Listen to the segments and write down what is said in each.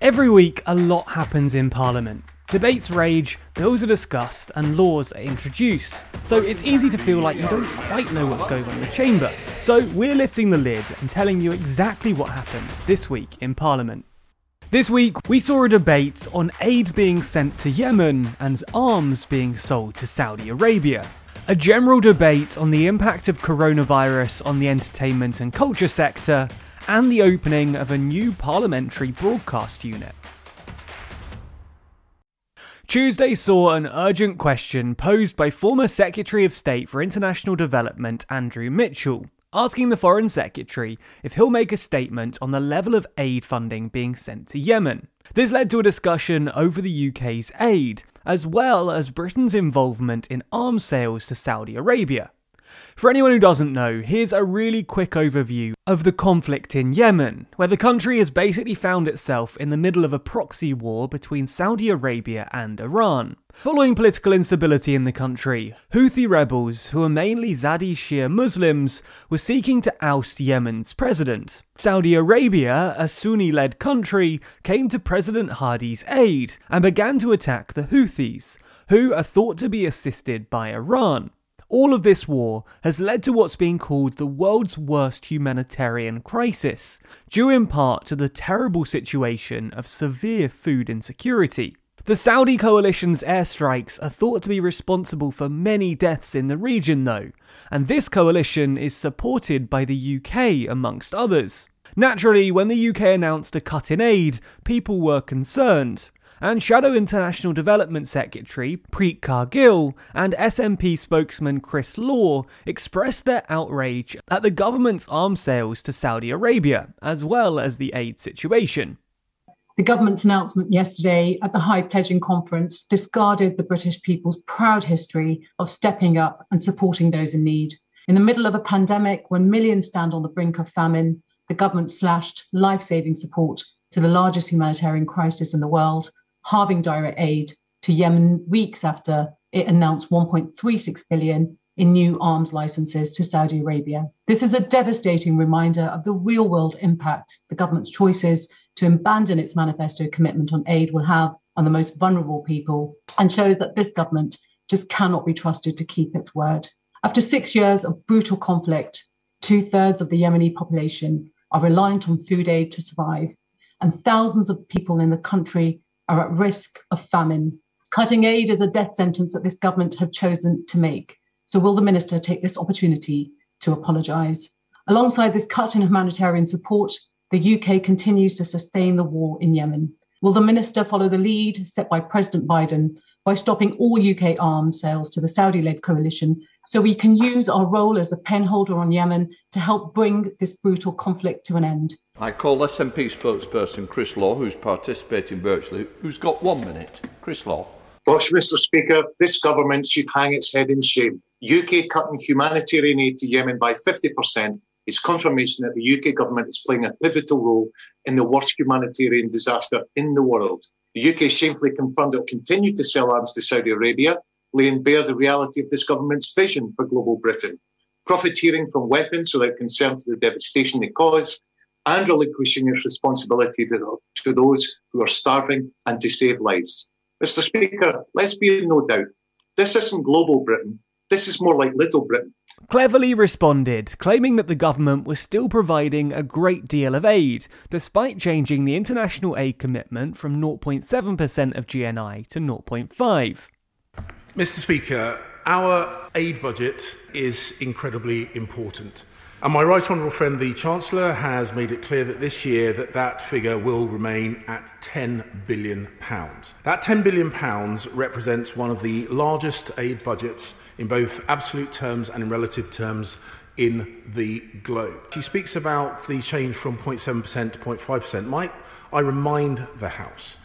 Every week, a lot happens in Parliament. Debates rage, bills are discussed, and laws are introduced. So it's easy to feel like you don't quite know what's going on in the chamber. So we're lifting the lid and telling you exactly what happened this week in Parliament. This week, we saw a debate on aid being sent to Yemen and arms being sold to Saudi Arabia. A general debate on the impact of coronavirus on the entertainment and culture sector, and the opening of a new parliamentary broadcast unit. Tuesday saw an urgent question posed by former Secretary of State for International Development Andrew Mitchell, asking the Foreign Secretary if he'll make a statement on the level of aid funding being sent to Yemen. This led to a discussion over the UK's aid, as well as Britain's involvement in arms sales to Saudi Arabia. For anyone who doesn't know, here's a really quick overview of the conflict in Yemen, where the country has basically found itself in the middle of a proxy war between Saudi Arabia and Iran. Following political instability in the country, Houthi rebels, who are mainly Zaydi Shia Muslims, were seeking to oust Yemen's president. Saudi Arabia, a Sunni led country, came to President Hadi's aid and began to attack the Houthis, who are thought to be assisted by Iran. All of this war has led to what's being called the world's worst humanitarian crisis, due in part to the terrible situation of severe food insecurity. The Saudi coalition's airstrikes are thought to be responsible for many deaths in the region, though, and this coalition is supported by the UK, amongst others. Naturally, when the UK announced a cut in aid, people were concerned and Shadow International Development Secretary Preet Kaur and SNP spokesman Chris Law expressed their outrage at the government's arms sales to Saudi Arabia, as well as the aid situation. The government's announcement yesterday at the High Pledging Conference discarded the British people's proud history of stepping up and supporting those in need. In the middle of a pandemic, when millions stand on the brink of famine, the government slashed life saving support to the largest humanitarian crisis in the world halving direct aid to Yemen weeks after it announced 1.36 billion in new arms licenses to Saudi Arabia. This is a devastating reminder of the real world impact the government's choices to abandon its manifesto commitment on aid will have on the most vulnerable people and shows that this government just cannot be trusted to keep its word. After six years of brutal conflict, two thirds of the Yemeni population are reliant on food aid to survive, and thousands of people in the country are at risk of famine. Cutting aid is a death sentence that this government have chosen to make. So, will the minister take this opportunity to apologise? Alongside this cut in humanitarian support, the UK continues to sustain the war in Yemen. Will the minister follow the lead set by President Biden by stopping all UK arms sales to the Saudi led coalition so we can use our role as the penholder on Yemen to help bring this brutal conflict to an end? I call SNP spokesperson Chris Law, who's participating virtually, who's got one minute. Chris Law. Gosh, Mr. Speaker, this government should hang its head in shame. UK cutting humanitarian aid to Yemen by 50% is confirmation that the UK government is playing a pivotal role in the worst humanitarian disaster in the world. The UK shamefully confirmed it will continue to sell arms to Saudi Arabia, laying bare the reality of this government's vision for global Britain. Profiteering from weapons without concern for the devastation they cause, and relinquishing its responsibility to, to those who are starving and to save lives. Mr. Speaker, let's be in no doubt, this isn't global Britain, this is more like little Britain. Cleverly responded, claiming that the government was still providing a great deal of aid, despite changing the international aid commitment from 0.7% of GNI to 0.5. Mr. Speaker, our aid budget is incredibly important. And my right honourable friend, the Chancellor, has made it clear that this year that that figure will remain at 10 billion pounds. That 10 billion pounds represents one of the largest aid budgets in both absolute terms and in relative terms in the globe. She speaks about the change from 0.7% to 0.5%. Might I remind the House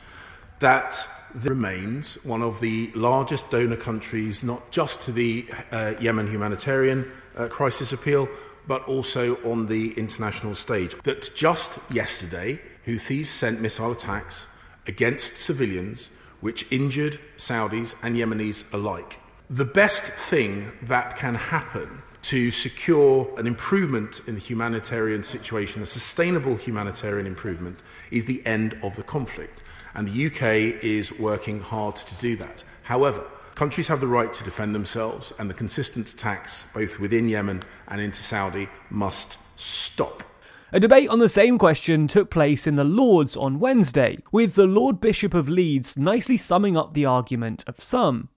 that remains one of the largest donor countries, not just to the uh, Yemen humanitarian uh, crisis appeal, but also on the international stage. That just yesterday, Houthis sent missile attacks against civilians, which injured Saudis and Yemenis alike. The best thing that can happen to secure an improvement in the humanitarian situation, a sustainable humanitarian improvement, is the end of the conflict. And the UK is working hard to do that. However, countries have the right to defend themselves, and the consistent attacks, both within Yemen and into Saudi, must stop. A debate on the same question took place in the Lords on Wednesday, with the Lord Bishop of Leeds nicely summing up the argument of some.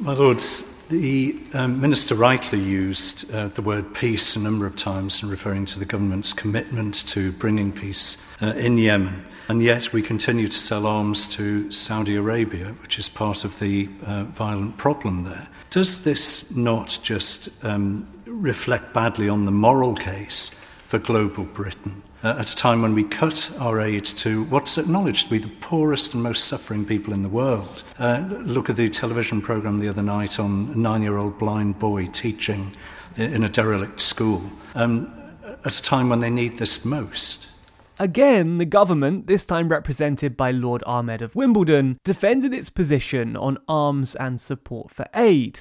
My Lords, the um, Minister rightly used uh, the word peace a number of times in referring to the government's commitment to bringing peace uh, in Yemen. And yet we continue to sell arms to Saudi Arabia, which is part of the uh, violent problem there. Does this not just um, reflect badly on the moral case for global Britain uh, at a time when we cut our aid to what's acknowledged to be the poorest and most suffering people in the world. Uh, look at the television programme the other night on a nine year old blind boy teaching in a derelict school um, at a time when they need this most. Again, the government, this time represented by Lord Ahmad of Wimbledon, defended its position on arms and support for aid.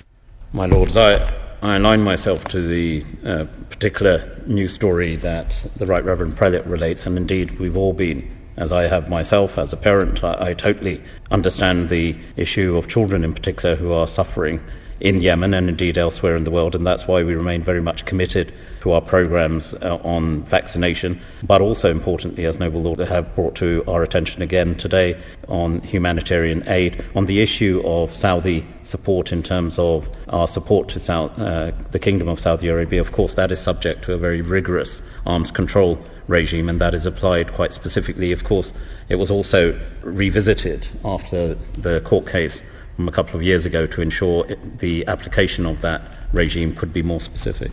My lords, I, I align myself to the uh, particular news story that the Right Reverend Prelate relates, and indeed we've all been, as I have myself as a parent, I, I totally understand the issue of children in particular who are suffering in Yemen and indeed elsewhere in the world, and that's why we remain very much committed to our programs uh, on vaccination, but also importantly, as Noble Lord have brought to our attention again today on humanitarian aid, on the issue of Saudi support in terms of our support to South, uh, the Kingdom of Saudi Arabia. Of course, that is subject to a very rigorous arms control regime, and that is applied quite specifically. Of course, it was also revisited after the court case from a couple of years ago to ensure the application of that regime could be more specific.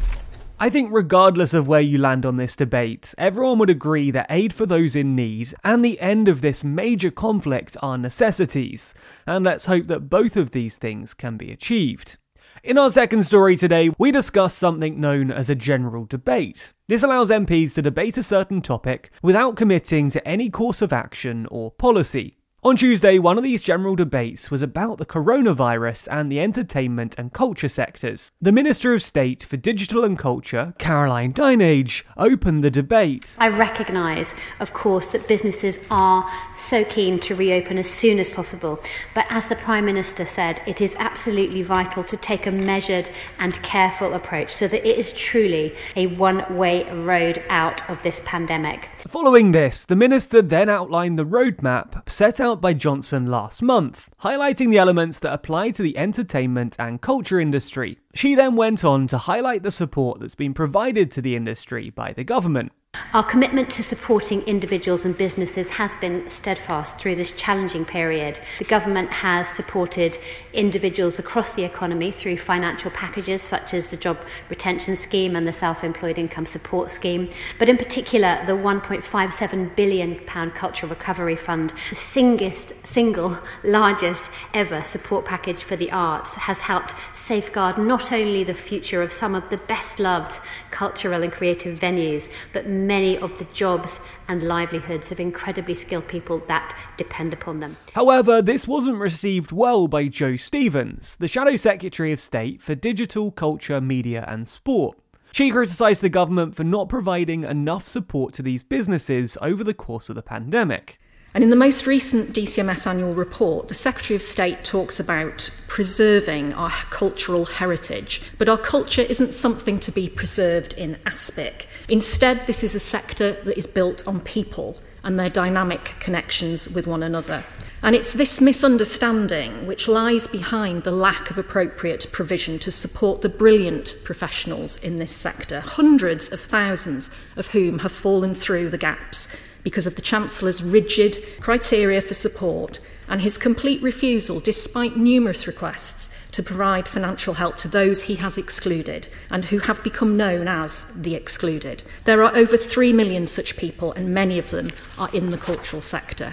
I think, regardless of where you land on this debate, everyone would agree that aid for those in need and the end of this major conflict are necessities, and let's hope that both of these things can be achieved. In our second story today, we discuss something known as a general debate. This allows MPs to debate a certain topic without committing to any course of action or policy. On Tuesday, one of these general debates was about the coronavirus and the entertainment and culture sectors. The Minister of State for Digital and Culture, Caroline Dinenage, opened the debate. I recognise, of course, that businesses are so keen to reopen as soon as possible, but as the Prime Minister said, it is absolutely vital to take a measured and careful approach so that it is truly a one way road out of this pandemic. Following this, the Minister then outlined the roadmap set out out by Johnson last month, highlighting the elements that apply to the entertainment and culture industry. She then went on to highlight the support that's been provided to the industry by the government. Our commitment to supporting individuals and businesses has been steadfast through this challenging period. The government has supported individuals across the economy through financial packages such as the Job Retention Scheme and the Self Employed Income Support Scheme, but in particular the £1.57 billion Cultural Recovery Fund, the singest, single largest ever support package for the arts, has helped safeguard not only the future of some of the best loved cultural and creative venues, but many of the jobs and livelihoods of incredibly skilled people that depend upon them. However, this wasn't received well by Jo Stevens, the Shadow Secretary of State for Digital, Culture, Media and Sport. She criticised the government for not providing enough support to these businesses over the course of the pandemic. And in the most recent DCMS annual report, the Secretary of State talks about preserving our cultural heritage. But our culture isn't something to be preserved in aspic. Instead, this is a sector that is built on people and their dynamic connections with one another. And it's this misunderstanding which lies behind the lack of appropriate provision to support the brilliant professionals in this sector, hundreds of thousands of whom have fallen through the gaps because of the Chancellor's rigid criteria for support and his complete refusal, despite numerous requests, to provide financial help to those he has excluded and who have become known as the excluded. There are over 3 million such people, and many of them are in the cultural sector.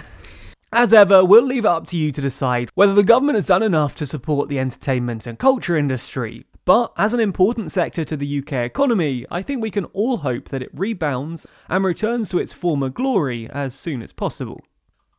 As ever, we'll leave it up to you to decide whether the government has done enough to support the entertainment and culture industry. But as an important sector to the UK economy, I think we can all hope that it rebounds and returns to its former glory as soon as possible.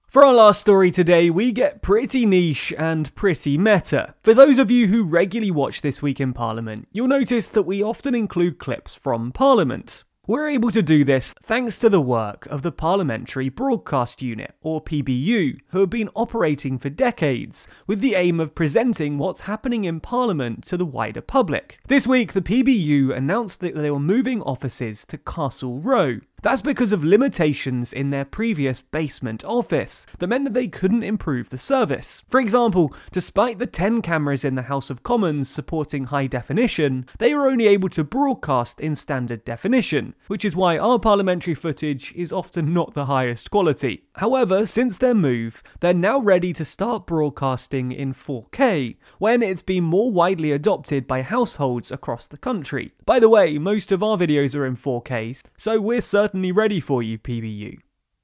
For our last story today, we get pretty niche and pretty meta. For those of you who regularly watch This Week in Parliament, you'll notice that we often include clips from Parliament. We're able to do this thanks to the work of the Parliamentary Broadcast Unit, or PBU, who have been operating for decades with the aim of presenting what's happening in Parliament to the wider public. This week, the PBU announced that they were moving offices to Castle Row, that's because of limitations in their previous basement office that meant that they couldn't improve the service. For example, despite the 10 cameras in the House of Commons supporting high definition, they were only able to broadcast in standard definition, which is why our parliamentary footage is often not the highest quality. However, since their move, they're now ready to start broadcasting in 4K, when it's been more widely adopted by households across the country. By the way, most of our videos are in 4K, so we're certain certainly ready for you, PBU.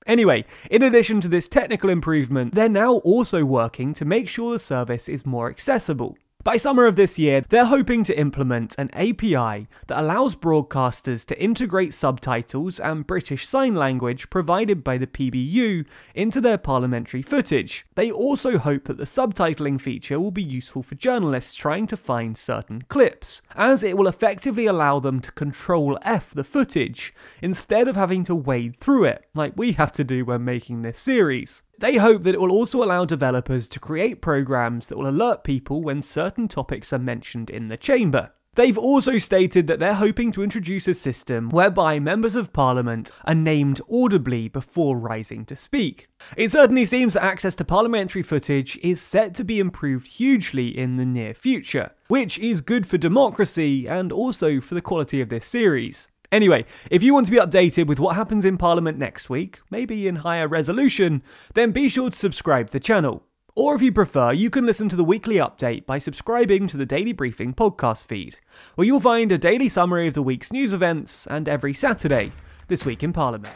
Anyway, in addition to this technical improvement, they're now also working to make sure the service is more accessible. By summer of this year, they're hoping to implement an API that allows broadcasters to integrate subtitles and British Sign Language provided by the PBU into their parliamentary footage. They also hope that the subtitling feature will be useful for journalists trying to find certain clips, as it will effectively allow them to control F the footage instead of having to wade through it, like we have to do when making this series. They hope that it will also allow developers to create programs that will alert people when certain topics are mentioned in the chamber. They've also stated that they're hoping to introduce a system whereby members of parliament are named audibly before rising to speak. It certainly seems that access to parliamentary footage is set to be improved hugely in the near future, which is good for democracy and also for the quality of this series. Anyway, if you want to be updated with what happens in Parliament next week, maybe in higher resolution, then be sure to subscribe to the channel. Or if you prefer, you can listen to the weekly update by subscribing to the Daily Briefing podcast feed, where you'll find a daily summary of the week's news events and every Saturday, This Week in Parliament.